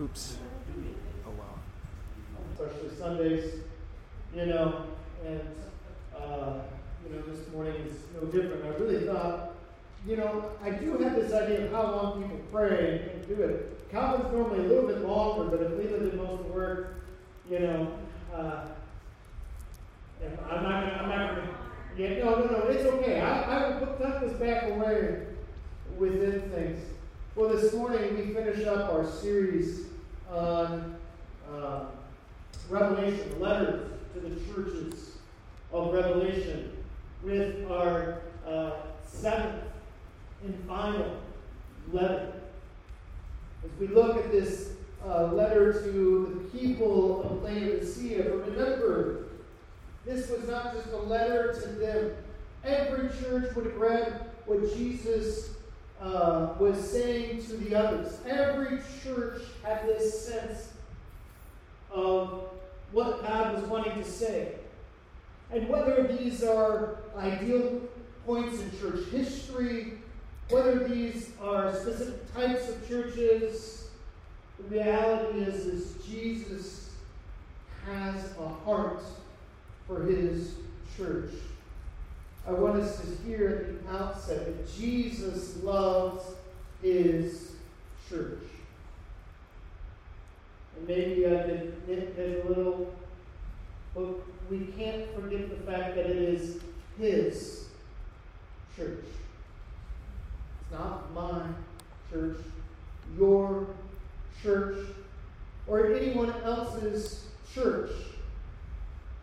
Oops. Oh wow. Especially Sundays, you know, and uh, you know this morning is no different. I really thought, you know, I do have this idea of how long people pray and do it. Calvin's normally a little bit longer, but if Leela did most of the work, you know, uh, I'm not gonna, I'm not gonna. Yeah, no, no, no, it's okay. I, I will this back away within things. Well, this morning we finish up our series on uh, Revelation, the letters to the churches of Revelation, with our uh, seventh and final letter. As we look at this uh, letter to the people of Laodicea, but remember, this was not just a letter to them. Every church would have read what Jesus uh, was saying to the others. Every church had this sense of what God was wanting to say. And whether these are ideal points in church history, whether these are specific types of churches, the reality is, is Jesus has a heart for his church. I want us to hear at the outset that Jesus loves his church. And maybe I could nitpick a little, but we can't forget the fact that it is his church. It's not my church, your church, or anyone else's church.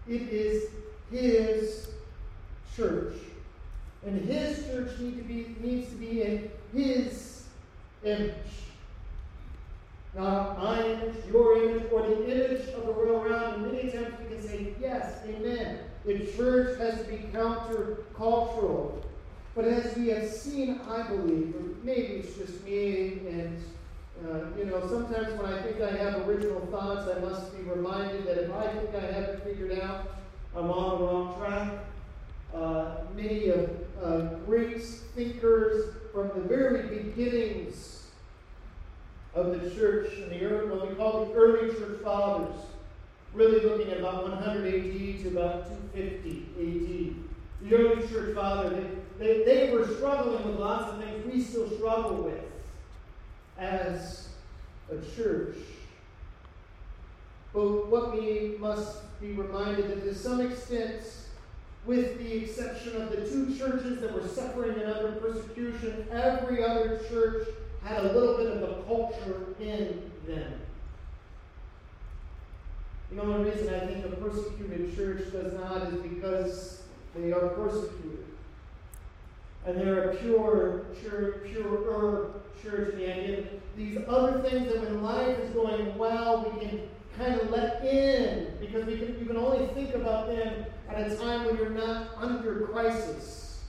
It is his church. And his church need to be, needs to be in his image. Not my image, your image, or the image of the world around. And many times we can say, yes, amen. The church has to be countercultural. But as we have seen, I believe, or maybe it's just me, and uh, you know, sometimes when I think I have original thoughts, I must be reminded that if I think I have it figured out, I'm on the wrong track. Uh, many of uh, Greeks thinkers from the very beginnings of the church and the early, what we call the early church fathers, really looking at about 100 AD to about 250 AD. The early church fathers, they, they, they were struggling with lots of things we still struggle with as a church. But what we must be reminded that to some extent, with the exception of the two churches that were suffering and under persecution, every other church had a little bit of a culture in them. The only reason I think a persecuted church does not is because they are persecuted. And they're a pure, pure, purer church. The idea these other things that when life is going well, we can kind of let in because we can, you can only think about them at a time when you're not under crisis,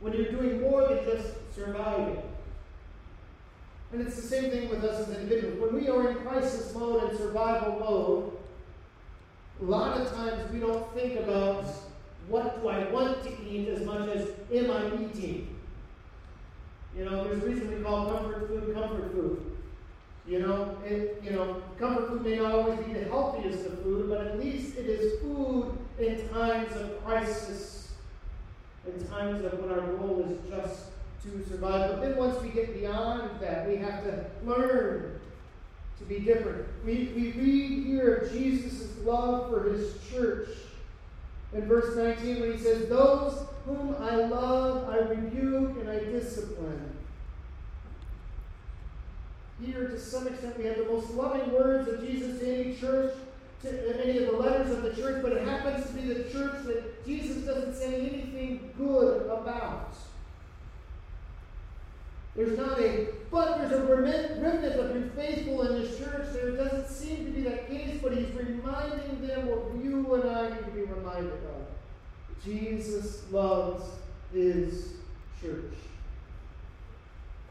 when you're doing more than just surviving. And it's the same thing with us as individuals. When we are in crisis mode and survival mode, a lot of times we don't think about what do I want to eat as much as am I eating? You know, there's a reason we call comfort food comfort food. You know, it, you know, comfort food may not always be the healthiest of food, but at least it is food in times of crisis, in times of when our goal is just to survive. But then once we get beyond that, we have to learn to be different. We, we read here of Jesus' love for his church in verse 19 when he says, Those whom I love, I rebuke and I discipline. Here, to some extent, we have the most loving words of Jesus to any church, to any of the letters of the church, but it happens to be the church that Jesus doesn't say anything good about. There's not a, but there's a remnant of been faithful in this church. There doesn't seem to be that case, but he's reminding them what you and I need to be reminded of. Jesus loves his church.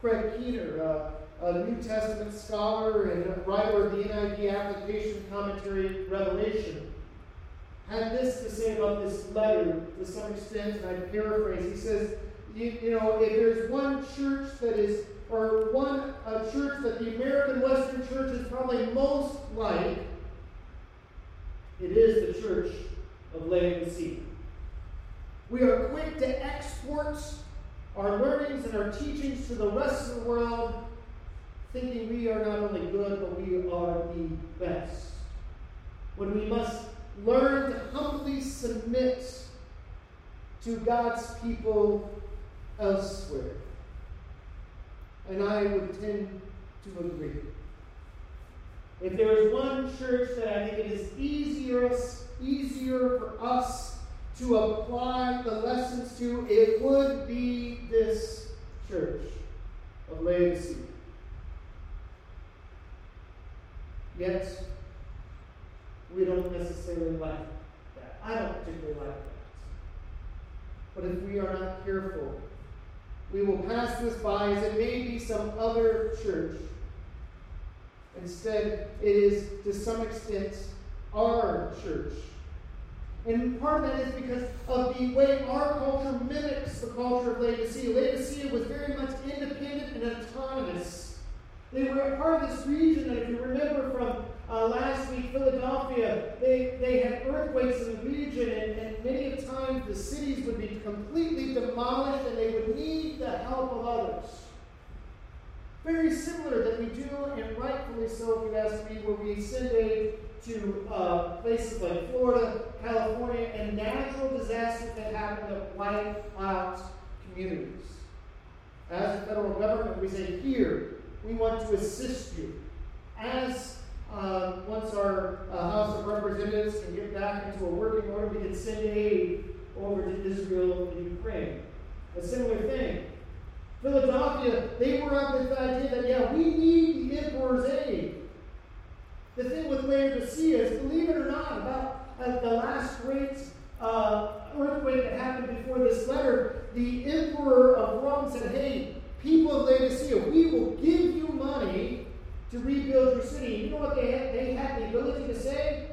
Craig Keener, uh, a New Testament scholar and writer of the NIV application commentary Revelation, had this to say about this letter to some extent, and I paraphrase. He says, you, you know, if there's one church that is or one uh, church that the American Western church is probably most like, it is the church of Laodicea. We are quick to export our learnings and our teachings to the rest of the world, thinking we are not only good, but we are the best. When we must learn to humbly submit to God's people elsewhere. And I would tend to agree. If there is one church that I think it is easier, easier for us to apply the lessons to, it would be this church of Laodicea. Yet, we don't necessarily like that. I don't particularly like that. But if we are not careful, we will pass this by as it may be some other church. Instead, it is to some extent our church. And part of that is because of the way our culture mimics the culture of Laodicea. Laodicea was very much independent and autonomous. They were part of this region that, if you remember from uh, last week, Philadelphia, they, they had earthquakes in the region, and, and many of times the cities would be completely demolished and they would need the help of others. Very similar that we do, and rightfully so, if you ask me, where we send aid to uh, places like Florida, California, and natural disasters that happen that wipe out communities. As a federal government, we say, here, we want to assist you. As uh, once our uh, House of Representatives can get back into a working order, we can send aid over to Israel and Ukraine. A similar thing. Philadelphia, they were of the idea that, yeah, we need the emperor's aid. The thing with Laodicea is, believe it or not, about uh, the last great uh, earthquake that happened before this letter, the emperor of Rome said, hey, people of Laodicea, we will give you money to rebuild your city. You know what they had? They had the ability to say,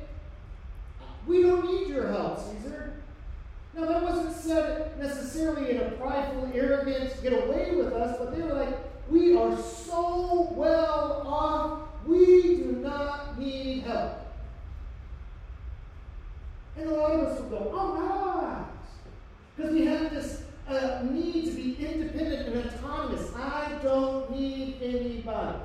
We don't need your help, Caesar. Now, that wasn't said necessarily in a prideful, arrogant, get away with us, but they were like, We are so well off, we do not need help. And a lot of us will go, "Oh right. Because we have this uh, need to be independent and autonomous. I don't need anybody.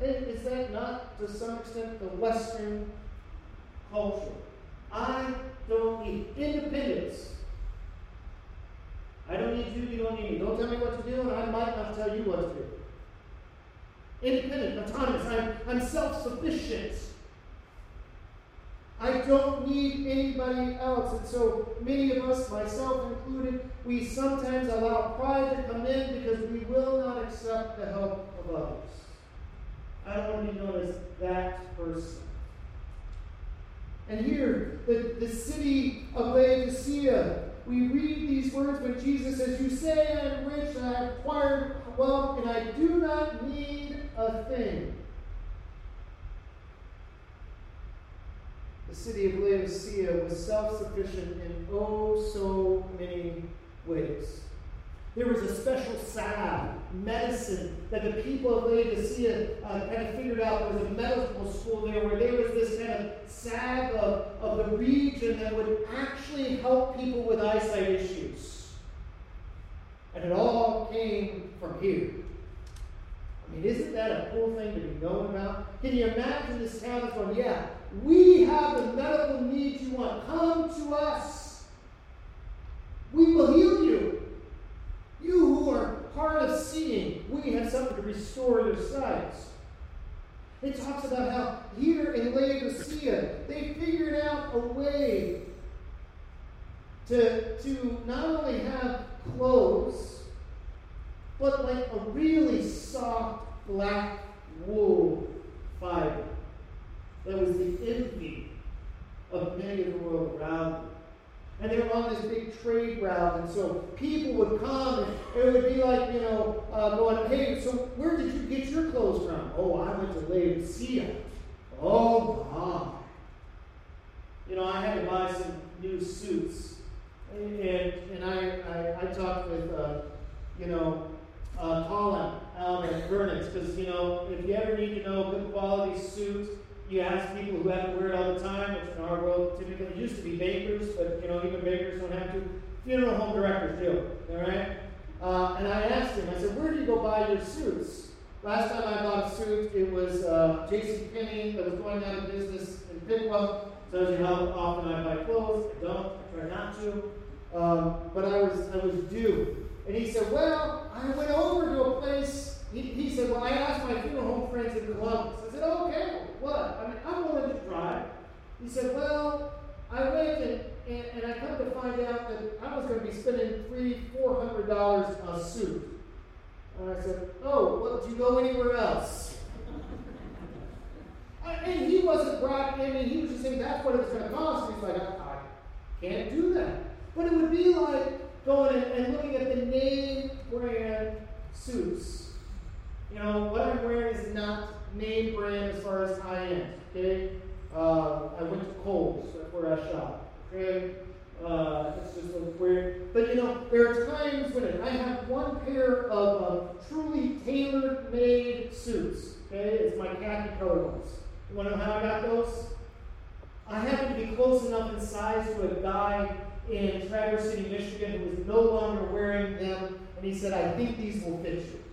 Is that not, to some extent, the Western culture? I don't need independence. I don't need you, you don't need me. Don't tell me what to do, and I might not tell you what to do. Independent, autonomous. I'm, I'm self sufficient. I don't need anybody else. And so many of us, myself included, we sometimes allow pride to come in because we will not accept the help of others. I don't want to be known as that person. And here, the, the city of Laodicea, we read these words when Jesus says, You say I am rich and I have acquired wealth, and I do not need a thing. City of Laodicea was self sufficient in oh so many ways. There was a special salve, medicine, that the people of Laodicea uh, figured out. There was a medical school there where there was this kind of salve of, of the region that would actually help people with eyesight issues. And it all came from here. I mean, isn't that a cool thing to be known about? Can you imagine this town going, yeah, we have the medical needs you want. Come to us. We will heal you. You who are hard of seeing, we have something to restore your sight. It talks about how here in Laodicea, they figured out a way to, to not only have clothes, but like a really soft black wool fiber that was the envy of many of the world around them. And they were on this big trade route, and so people would come, and it would be like, you know, uh, going, hey, so where did you get your clothes from? Oh, I went to Laodicea. Oh, God. You know, I had to buy some new suits. And, and I, I, I talked with uh, you know, uh, Colin um, at Vernon's because, you know, if you ever need to know good quality suit, you ask people who have to wear it all the time, which in our world typically used to be bakers, but, you know, even bakers don't have to. Funeral home directors do, all right? Uh, and I asked him, I said, where do you go buy your suits? Last time I bought a suit, it was uh, J.C. Penney that was going out of business in Piqua. Tells you how often I buy clothes. I don't. I try not to. Um, but I was I was due, and he said, "Well, I went over to a place." He, he said, "Well, I asked my funeral home friends in Columbus." Said, "Okay, what? I mean, I'm willing to try." He said, "Well, I went and, and, and I come to find out that I was going to be spending three, four hundred dollars a suit." And I said, Oh, well, do you go anywhere else? and he wasn't brought in, and he was just saying that's what it was going to cost. He's like, I, I, can't do that. But it would be like going and, and looking at the name brand suits. You know, what I'm wearing is not name brand as far as high end. Okay? Uh, I went to Kohl's, where I shop. Okay? Uh, it's just a weird. But you know, there are times when I have one pair of uh, truly tailor made suits. Okay, it's my khaki color ones. You want to know how I got those? I happen to be close enough in size to a guy in Traverse City, Michigan, who was no longer wearing them, and he said, "I think these will fit you."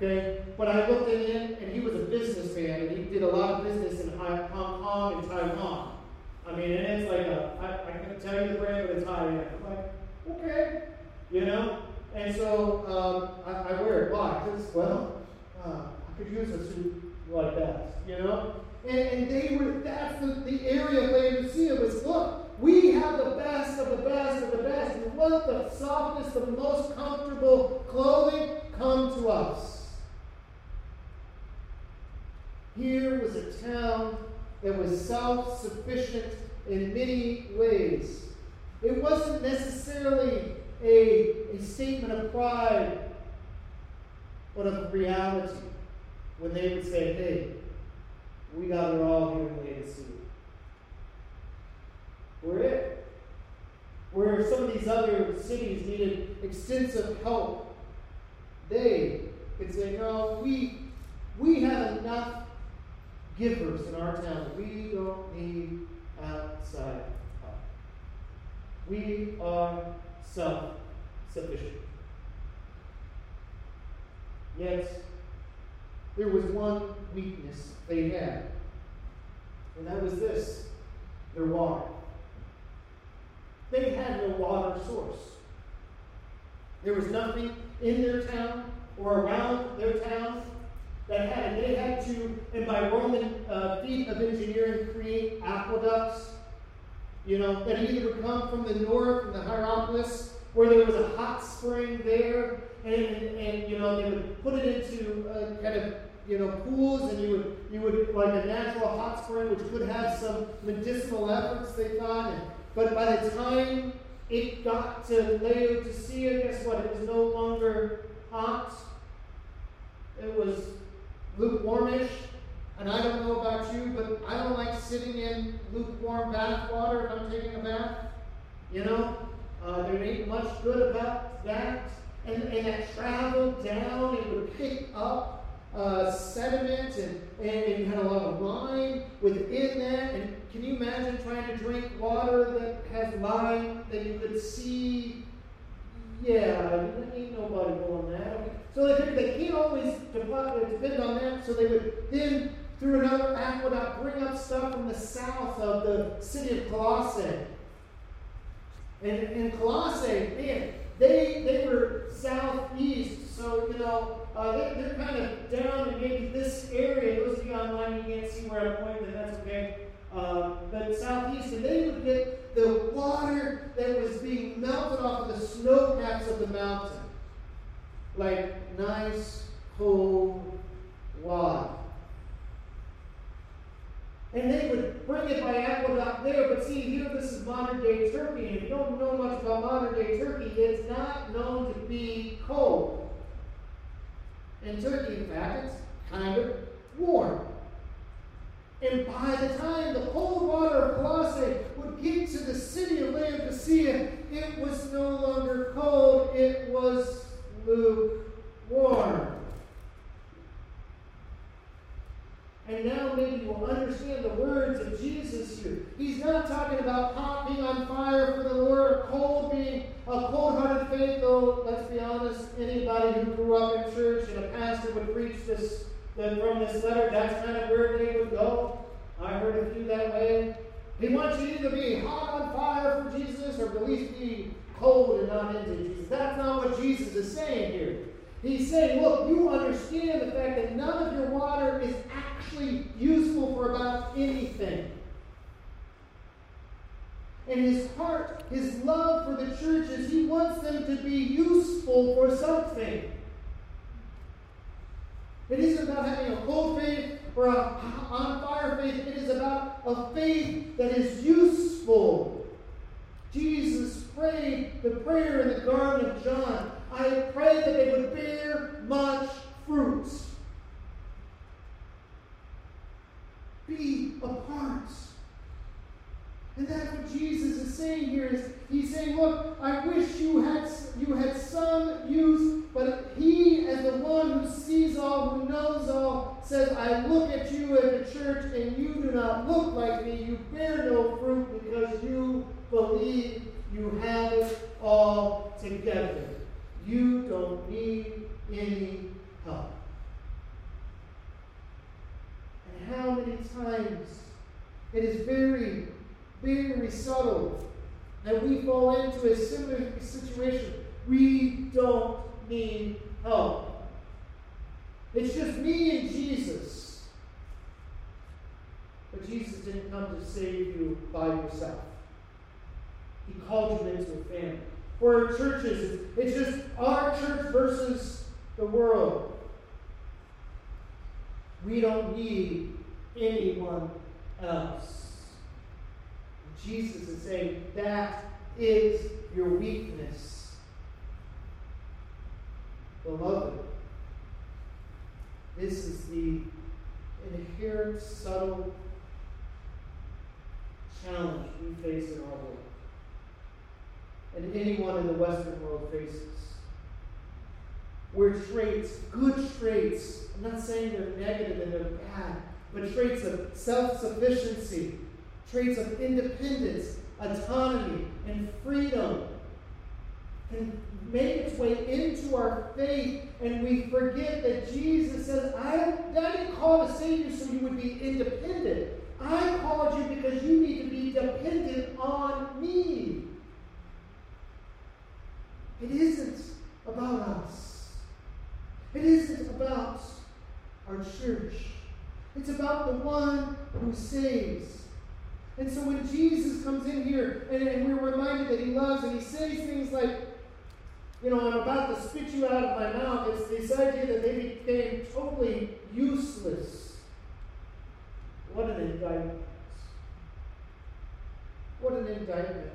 Okay, but I looked in, and he was a businessman, and he did a lot of business in Hong Kong and Taiwan. I mean, and it's like a, I, I can tell you the brand, but it's high end. I'm like, okay, you know? And so um, I, I, wear it. Why? Because, well, uh, I could use a suit like that, you know? And, and they were, that's the, the area of Laodicea was, look, we have the best of the best of the best. You want the softest, the most comfortable clothing? Come to us. Here was a town that was sufficient in many ways. It wasn't necessarily a, a statement of pride, but of reality when they would say, hey, we got it all here in Laodicea. We're it. Where some of these other cities needed extensive help, they could say, no, we, we have enough givers in our town. We don't need outside help. We are self sufficient. Yet, there was one weakness they had, and that was this their water. They had no water source. There was nothing in their town or around their town that had They had to, uh, feat of engineering, create aqueducts. You know, that either would come from the north, from the Hierapolis, where there was a hot spring there, and, and, and you know, they would put it into uh, kind of you know, pools, and you would, you would, like a natural hot spring, which could have some medicinal efforts, they thought. And, but by the time it got to Laodicea, guess what? It was no longer hot. It was lukewarmish. And I don't know about you, but I don't like sitting in lukewarm bath water if I'm taking a bath. You know, uh, there ain't much good about that. And, and that traveled down, it would pick up uh, sediment, and, and you had a lot of lime within that. And can you imagine trying to drink water that has lime that you could see? Yeah, ain't nobody doing that. So they they can't always depend on that, so they would then, through another aqueduct, bring up stuff from the south of the city of Colossae. And in Colossae, man, they, they were southeast, so, you know, uh, they, are kind of down in maybe this area. Those of you online, you can't see where I'm pointing, that's okay. Uh, but southeast, and they would get the water that was being melted off of the snow caps of the mountain like nice, cold water. And they would bring it by aqueduct there, but see, here this is modern day Turkey, and if you don't know much about modern day Turkey, it's not known to be cold. In Turkey, in fact, it's kind of warm. And by the time the cold water of Colossae would get to the city of Laodicea, it was no longer cold, it was lukewarm. And now maybe you will understand the words of Jesus here. He's not talking about hot being on fire for the Lord or cold being a cold-hearted faith, though let's be honest, anybody who grew up in church and a pastor would preach this then from this letter, that's kind of where they would go. I heard a few that way. He wants you to be hot on fire for Jesus or at least be cold and not into Jesus. That's not what Jesus is saying here. He's saying, look, you understand the fact that none of your water is actually useful for about anything. And his heart, his love for the churches, he wants them to be useful for something. It isn't about having a cold faith or a on fire faith. It is about a faith that is useful. Jesus prayed the prayer in the Garden of John. I pray that they would bear much fruit. Be a part. And that's what Jesus is saying here is he's saying, look, I wish you had you had some use, but he as the one who sees all, who knows all, says, I look at you at the church and you do not look like me. You bear no fruit because you believe you have it all together. You don't need any help. And how many times it is very, very subtle that we fall into a similar situation. We don't need help. It's just me and Jesus. But Jesus didn't come to save you by yourself. He called you into a family. For our churches, it's just our church versus the world. We don't need anyone else. Jesus is saying that is your weakness. Beloved, this is the inherent, subtle challenge we face in our world and anyone in the Western world faces. We're traits, good traits, I'm not saying they're negative and they're bad, but traits of self sufficiency, traits of independence, autonomy, and freedom can make its way into our faith, and we forget that Jesus says, I, didn't call save you so you would be independent. I called you because you need to be dependent on me. It isn't about us. It isn't about our church. It's about the one who saves. And so when Jesus comes in here and, and we're reminded that he loves and he says things like, you know, I'm about to spit you out of my mouth, it's this idea that they became totally useless. What an indictment. What an indictment.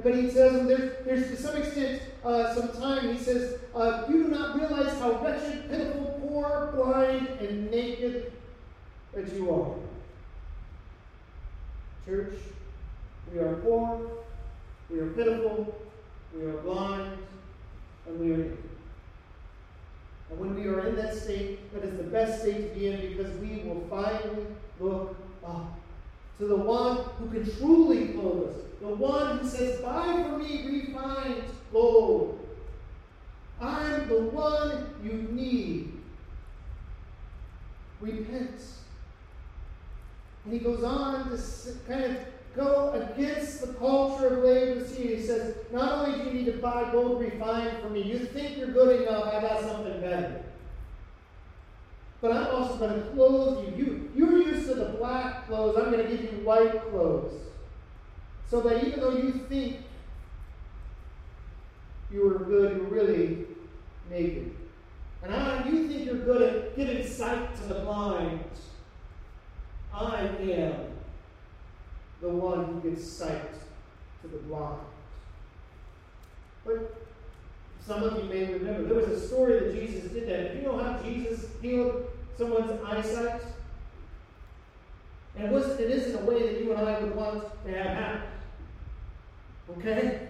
But he says, and there's, there's to some extent uh, some time, he says, uh, You do not realize how wretched, pitiful, poor, blind, and naked that you are. Church, we are poor, we are pitiful, we are blind, and we are naked. And when we are in that state, that is the best state to be in because we will finally look up to the one who can truly clothe us, the one who says, Buy for me refined gold. I'm the one you need. Repent. And he goes on to kind of go against the culture of Laodicea. He says, Not only do you need to buy gold refined for me, you think you're good enough, I got something better but I'm also going to clothe you. you. You're used to the black clothes. I'm going to give you white clothes. So that even though you think you are good, you're really naked. And I, you think you're good at giving sight to the blind. I am the one who gives sight to the blind. But some of you may remember there was a story that Jesus did that. Do you know how Jesus healed someone's eyesight? And it, wasn't, it isn't a way that you and I would want to have happen. Okay?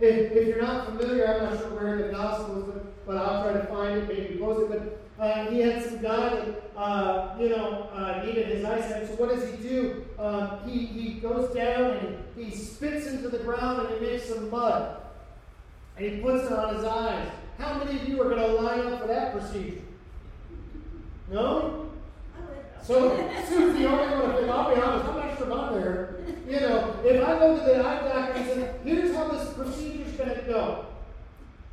If, if you're not familiar, I'm not sure where in the Gospels, but, but I'll try to find it, maybe post it. But uh, he had some guy that, uh, you know, uh, needed his eyesight. So what does he do? Um, he, he goes down and he spits into the ground and he makes some mud. And he puts it on his eyes. How many of you are going to line up for that procedure? No? So the only one. If I'll be honest, I'm not sure about there. You know, if I go to the eye doctor and say, "Here's how this procedure's going to go,"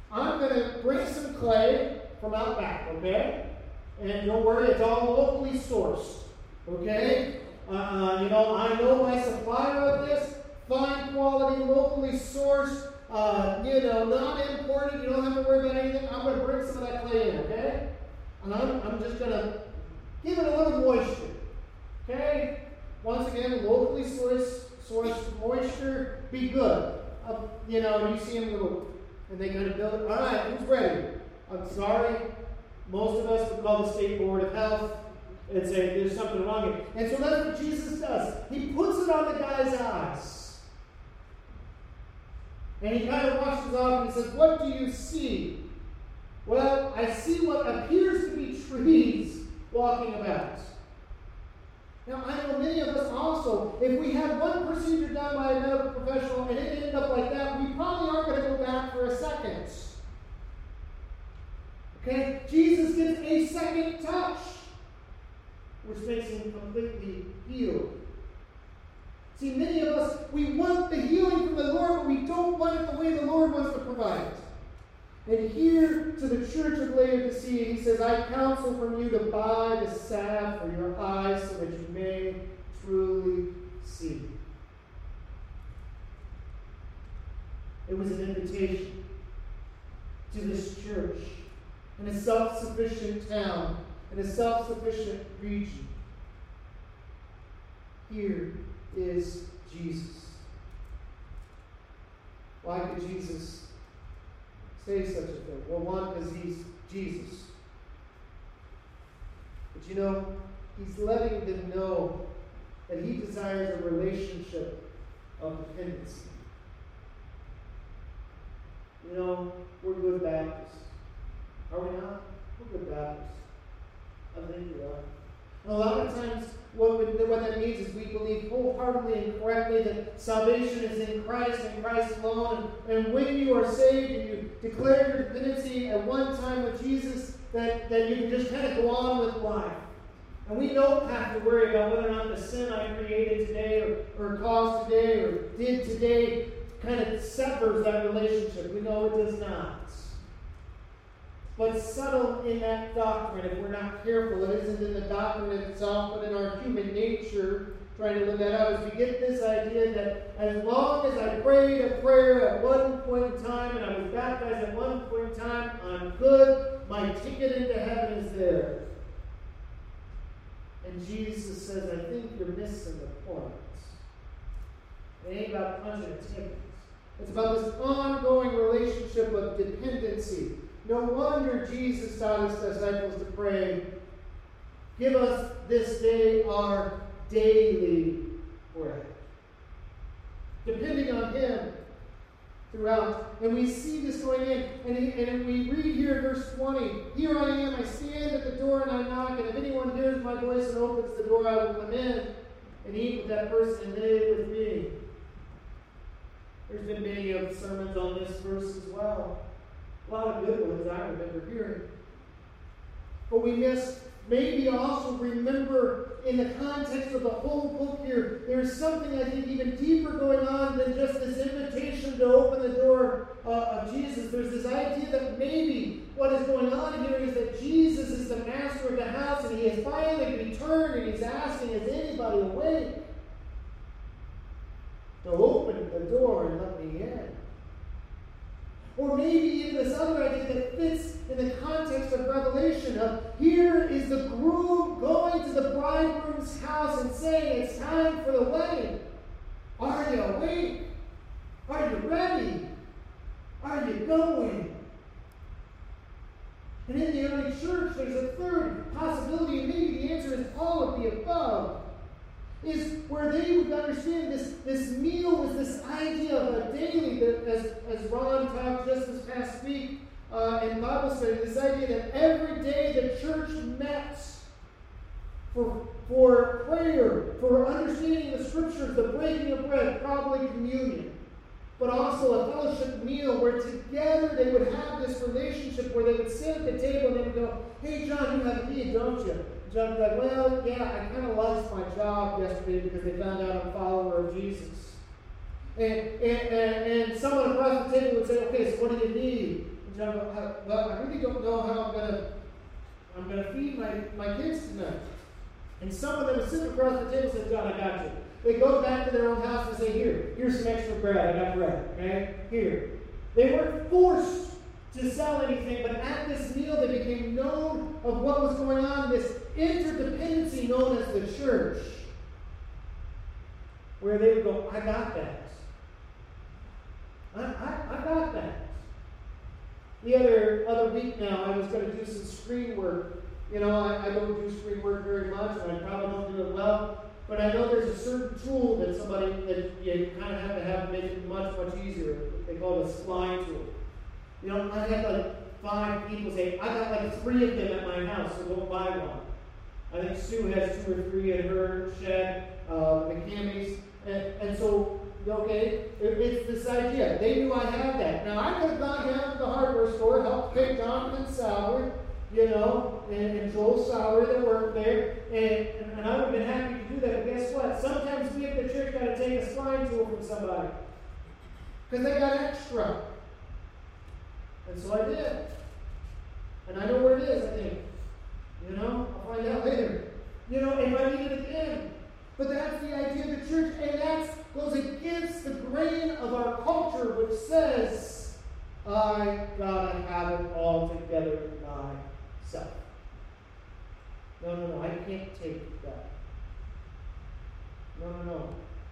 I'm going to bring some clay from out back, okay? And don't worry, it's all locally sourced, okay? Uh, you know, I know my supplier of this, fine quality, locally sourced, uh, you know, not imported. You don't have to worry about anything. I'm going to bring some of that clay in, okay? And I'm, I'm just going to give it a little moisture, okay? Once again, locally sourced, sourced moisture, be good. Uh, you know, and you see them little, and they kind of build it. All right, who's ready? I'm sorry. Most of us would call the State Board of Health and say there's something wrong here. And so that's what Jesus does. He puts it on the guy's eyes. And he kind of washes off and says, What do you see? Well, I see what appears to be trees walking about. Now, I know many of us also, if we had one procedure done by a medical professional and it ended up like that, we probably aren't going to go back for a second. Okay? Jesus gets a second touch, which makes him completely healed. See, many of us, we want the healing from the Lord, but we don't want it the way the Lord wants to provide. And here to the church of Laodicea, he says, I counsel from you to buy the salve for your eyes so that you may truly see. It was an invitation to this church in a self sufficient town, in a self sufficient region. Here is Jesus. Why could Jesus say such a thing? Well, one, because he's Jesus. But you know, he's letting them know that he desires a relationship of dependency. You know, we're good Baptists. Are we not? We're good Baptists. I think we are. And a lot of times, what, what that means is we believe wholeheartedly and correctly that salvation is in Christ and Christ alone. And, and when you are saved and you declare your divinity at one time with Jesus, that, that you can just kind of go on with life. And we don't have to worry about whether or not the sin I created today or, or caused today or did today kind of severs that relationship. We know it does not. But subtle in that doctrine, if we're not careful, it isn't in the doctrine itself, but in our human nature, trying to live that out, is we get this idea that as long as I prayed a prayer at one point in time and I was baptized at one point in time, I'm good. My ticket into heaven is there. And Jesus says, I think you're missing the point. It ain't about punching a ticket. It's about this ongoing relationship of dependency. No wonder Jesus taught his disciples to pray, Give us this day our daily bread. Depending on him throughout. And we see this going in. And, he, and we read here verse 20 Here I am, I stand at the door and I knock, and if anyone hears my voice and opens the door, I will come in and eat with that person and they with me. There's been many of sermons on this verse as well. A lot of good ones I remember hearing. But we miss maybe also remember in the context of the whole book here, there's something I think even deeper going on than just this invitation to open the door uh, of Jesus. There's this idea that maybe what is going on here is that Jesus is the master of the house and he has finally returned and he's asking, is anybody awake? To open the door and let me in. Or maybe even this other idea that fits in the context of Revelation of here is the groom going to the bridegroom's house and saying, It's time for the wedding. Are you awake? Are you ready? Are you going? And in the early church, there's a third possibility, and maybe the answer is all of the above, is where they would understand this, this meal was this idea of as, as Ron talked just this past week uh, in Bible study, this idea that every day the church met for, for prayer, for understanding the scriptures, the breaking of bread, probably communion, but also a fellowship meal where together they would have this relationship where they would sit at the table and they would go, Hey, John, you have a need, don't you? John's like, Well, yeah, I kind of lost my job yesterday because they found out I'm a follower of Jesus. And, and, and, and someone across the table would say, Okay, so what do you need? And go, Well, I really don't know how I'm going to I'm to feed my, my kids tonight. And someone that was sitting across the table said, John, I got you. They go back to their own house and say, Here, here's some extra bread. I got bread. Okay? Here. They weren't forced to sell anything, but at this meal they became known of what was going on, this interdependency known as the church. Where they would go, I got that. I, I, I got that. The other other week now, I was going to do some screen work you know, I, I don't do screen work very much, and I probably don't do it well. But I know there's a certain tool that somebody that you kind of have to have to make it much, much easier. They call it a spline tool. You know, I had like five people say, I got like three of them at my house, so don't buy one. I think Sue has two or three in her shed, uh, McCammy's. And, and so, okay, it, it's this idea. They knew I had that. Now, I could have gone down to the hardware store, helped pay Jonathan's salary, you know, and, and Joel Sauer that worked there, and, and I would have been happy to do that. But guess what? Sometimes we at the church got to take a spline tool from somebody because they got extra. And so I did. And I know where it is, I think. You know, I'll find out later. You know, if I need it again. But that's the idea of the church, and that goes against the grain of our culture, which says, I gotta have it all together by self. No, no, no, I can't take that. No, no, no.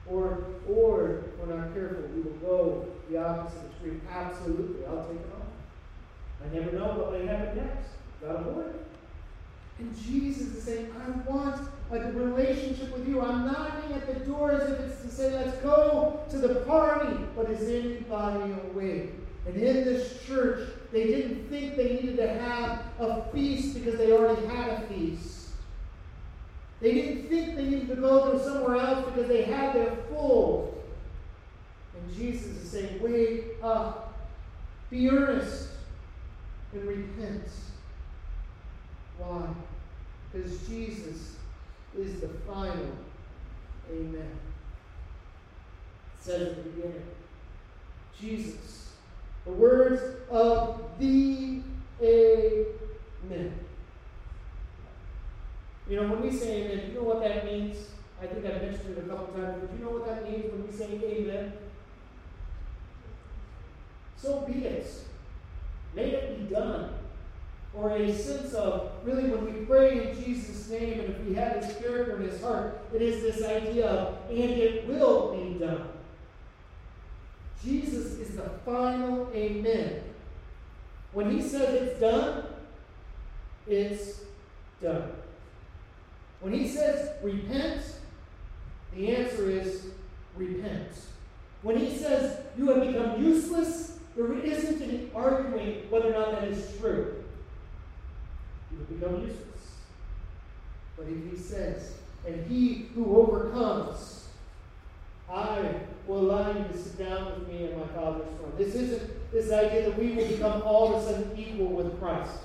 Or, or, we're not careful, we will go the opposite extreme. Absolutely, I'll take it on. I never know what may happen next. Got to avoid. And Jesus is saying, I want a relationship with you. I'm knocking at the door as if it's to say, let's go to the party, but is anybody awake? And in this church, they didn't think they needed to have a feast because they already had a feast. They didn't think they needed to go to somewhere else because they had their full. And Jesus is saying, Wake up, be earnest, and repent. Why? Because Jesus is the final Amen. It says at the beginning, Jesus the words of the Amen. You know, when we say amen, you know what that means? I think I've mentioned it a couple times, but do you know what that means when we say amen? So be it. May it be done. Or a sense of really when we pray in Jesus' name and if we have his character in his heart, it is this idea of, and it will be done. Jesus is the final amen. When he says it's done, it's done. When he says repent, the answer is repent. When he says you have become useless, there isn't any arguing whether or not that is true. You have become useless. But if he says, and he who overcomes, I will allow you to sit down with me in my Father's throne. This isn't this idea that we will become all of a sudden equal with Christ.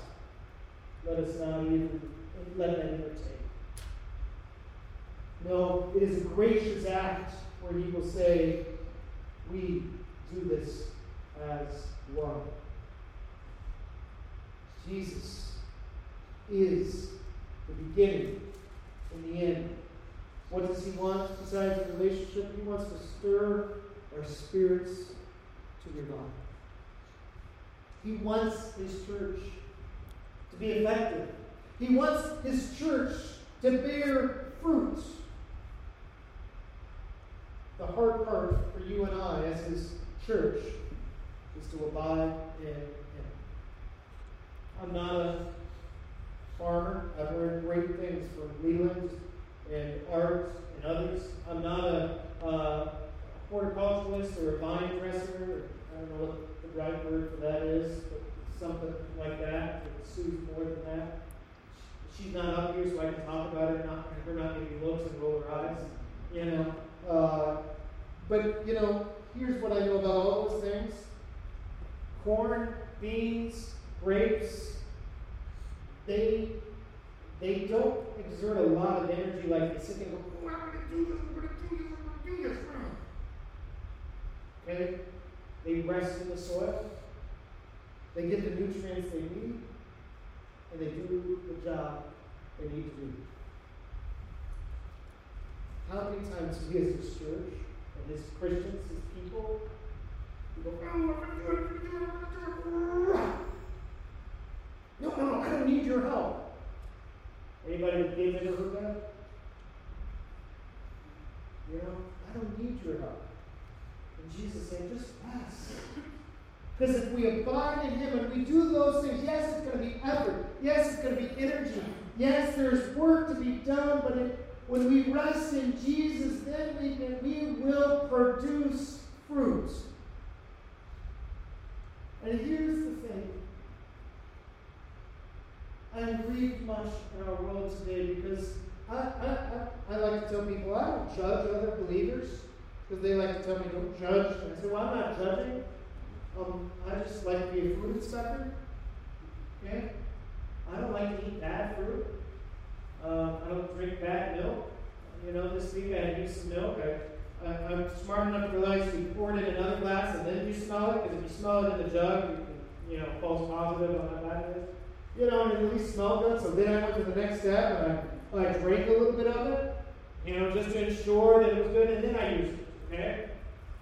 Let us not even let that entertain. No, it is a gracious act where he will say, We do this as one. Jesus is the beginning and the end. What does he want besides a relationship? He wants to stir our spirits to revival. He wants his church to be effective. He wants his church to bear fruit. The hard part for you and I as his church is to abide in him. I'm not a farmer. I've learned great things from Leland and art and others. I'm not a uh, horticulturalist or a vine dresser. I don't know what the right word for that is, but something like that. Sue's more than that. She's not up here, so I can talk about it, not her not giving looks and roll her eyes. You know. Uh, but you know, here's what I know about all those things: corn, beans, grapes. They they don't exert a lot of energy like they sit there and go, oh, I'm to do this, I'm to do this, I'm to do this. Okay? They rest in the soil. They get the nutrients they need. And they do the job they need to do. How many times we as a church and as Christians, as people, we go, oh, I'm to do it, I'm to do it, I'm to do it. No, no, I don't need your help. Anybody with kids ever heard that? You know, I don't need your help. And Jesus said, just rest. Because if we abide in Him and we do those things, yes, it's going to be effort. Yes, it's going to be energy. Yes, there's work to be done, but it, when we rest in Jesus, then we, can, we will produce fruit. And here's the thing I'm grieved much in our world today because I, I, I, I like to tell people I don't judge other believers because they like to tell me don't judge. I say, well, I'm not judging. Um, I just like to be a fruit sucker. Okay? I don't like to eat bad fruit. Uh, I don't drink bad milk. You know, this week I used some milk. I, I, am smart enough to realize you pour it in another glass and then you smell it, because if you smell it in the jug, you can, you know, false positive on how bad it is you know, and at least smelled good. So then I went to the next step and I, I drank a little bit of it, you know, just to ensure that it was good, and then I used it. Okay?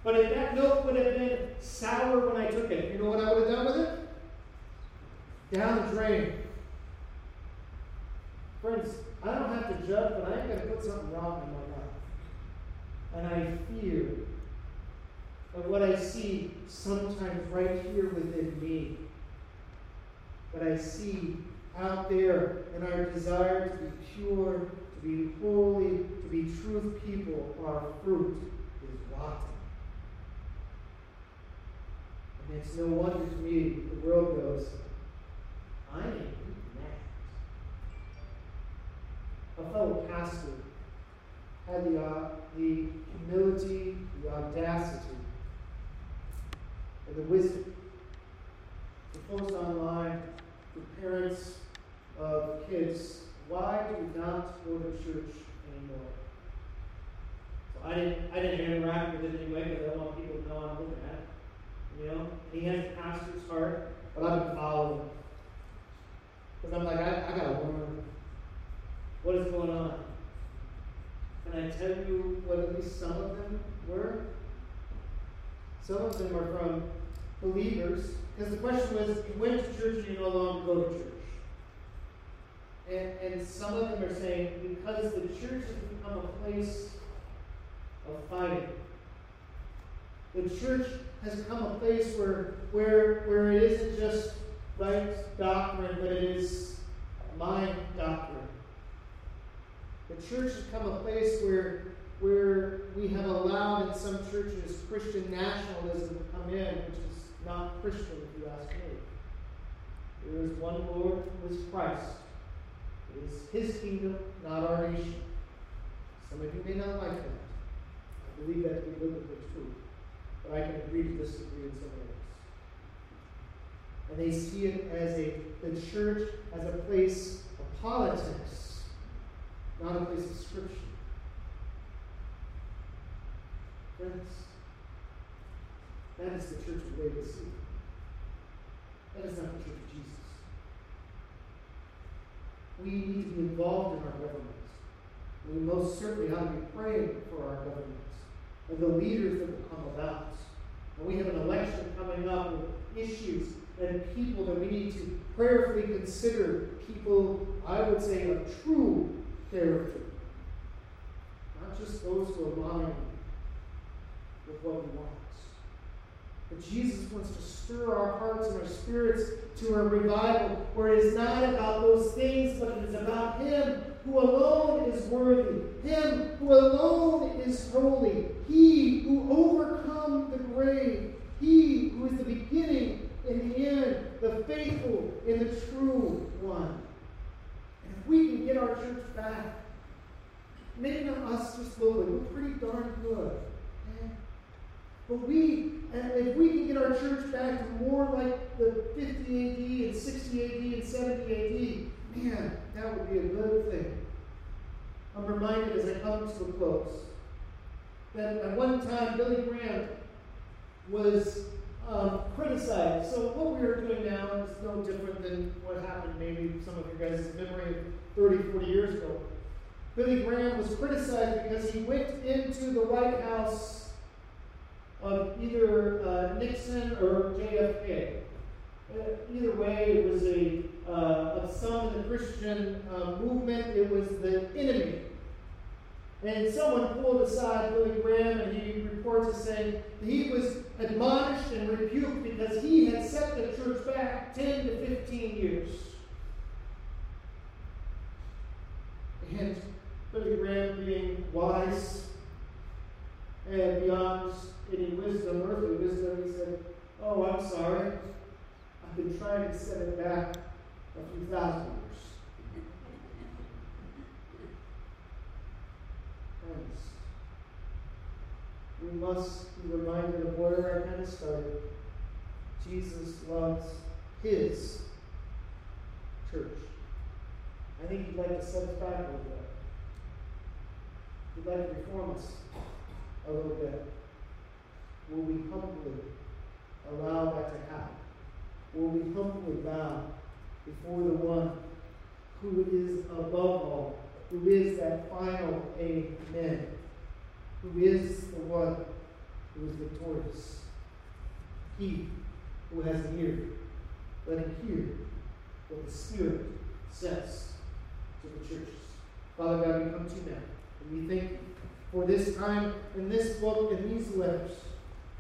But if that milk would have been sour when I took it, you know what I would have done with it? Down the drain. Friends, I don't have to judge, but I ain't going to put something wrong in my life. And I fear of what I see sometimes right here within me that I see out there in our desire to be pure, to be holy, to be truth people, our fruit is rotten. And it's no wonder to me the world goes, I eating that. A fellow pastor had the, uh, the humility, the audacity, and the wisdom to post online for parents of kids, why do we not go to church anymore? So I didn't, I didn't interact with it anyway because I don't want people to know I'm looking at it. You know, And he has a pastor's heart, but I've been following. Because I'm like, I, I gotta learn what is going on. Can I tell you what at least some of them were? Some of them are from believers because the question was, you went to church and you no longer go to church. And, and some of them are saying, because the church has become a place of fighting. The church has become a place where, where, where it isn't just right doctrine, but it is mind doctrine. The church has become a place where, where we have allowed in some churches Christian nationalism to come in, which is not Christian, if you ask me. There is one Lord who is Christ. It is his kingdom, not our nation. Some of you may not like that. I believe that to be biblically true. But I can agree to disagree in some areas. And they see it as a the church as a place of politics, not a place of scripture. Friends, that is the church of Laodicea. That is not the church of Jesus. We need to be involved in our governments. We most certainly ought to be praying for our governments and the leaders that will come about. And we have an election coming up with issues and people that we need to prayerfully consider people, I would say, of true character. Not just those who align with what we want. But Jesus wants to stir our hearts and our spirits to a revival where it is not about those things, but it is about Him who alone is worthy, Him who alone is holy, He who overcome the grave, He who is the beginning and the end, the faithful and the true one. And if we can get our church back, maybe not us just lowly, we're pretty darn good. But we, if we can get our church back to more like the 50 AD and 60 AD and 70 AD, man, that would be a good thing. I'm reminded as I come to a close that at one time Billy Graham was um, criticized. So what we are doing now is no different than what happened maybe some of your guys' memory 30, 40 years ago. Billy Graham was criticized because he went into the White House of either uh, Nixon or JFK. Uh, either way, it was a uh, of some of the Christian uh, movement. It was the enemy. And someone pulled aside Billy Graham, and he reports as saying he was admonished and rebuked because he had set the church back 10 to 15 years. And Billy Graham, being wise and beyond any wisdom, earthly wisdom, he said, Oh, I'm sorry. I've been trying to set it back a few thousand years. Friends, we must be reminded of where our kind of started. Jesus loves his church. I think he'd like to set us back a little bit. He'd like to reform us a little bit. Will we humbly allow that to happen? Will we humbly bow before the one who is above all, who is that final amen, who is the one who is victorious? He who has an ear, let him hear what the Spirit says to the churches. Father God, we come to you now, and we thank you for this time in this book and these letters.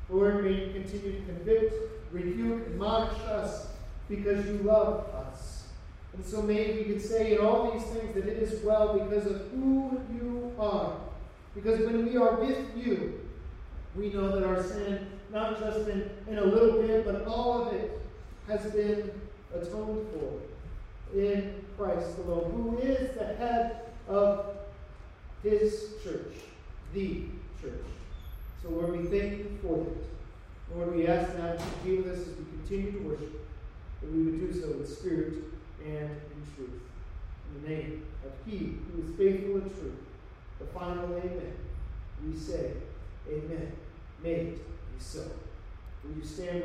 Lord, may you continue to convict, rebuke, admonish us because you love us. And so may we can say in all these things that it is well because of who you are. Because when we are with you, we know that our sin, not just in, in a little bit, but all of it, has been atoned for in Christ alone, who is the head of his church, the church. So, Lord, we thank you for it. Lord, we ask now to be with us as we continue to worship, that we would do so in spirit and in truth. In the name of He who is faithful and true, the final Amen, we say, Amen. May it be so. Will you stand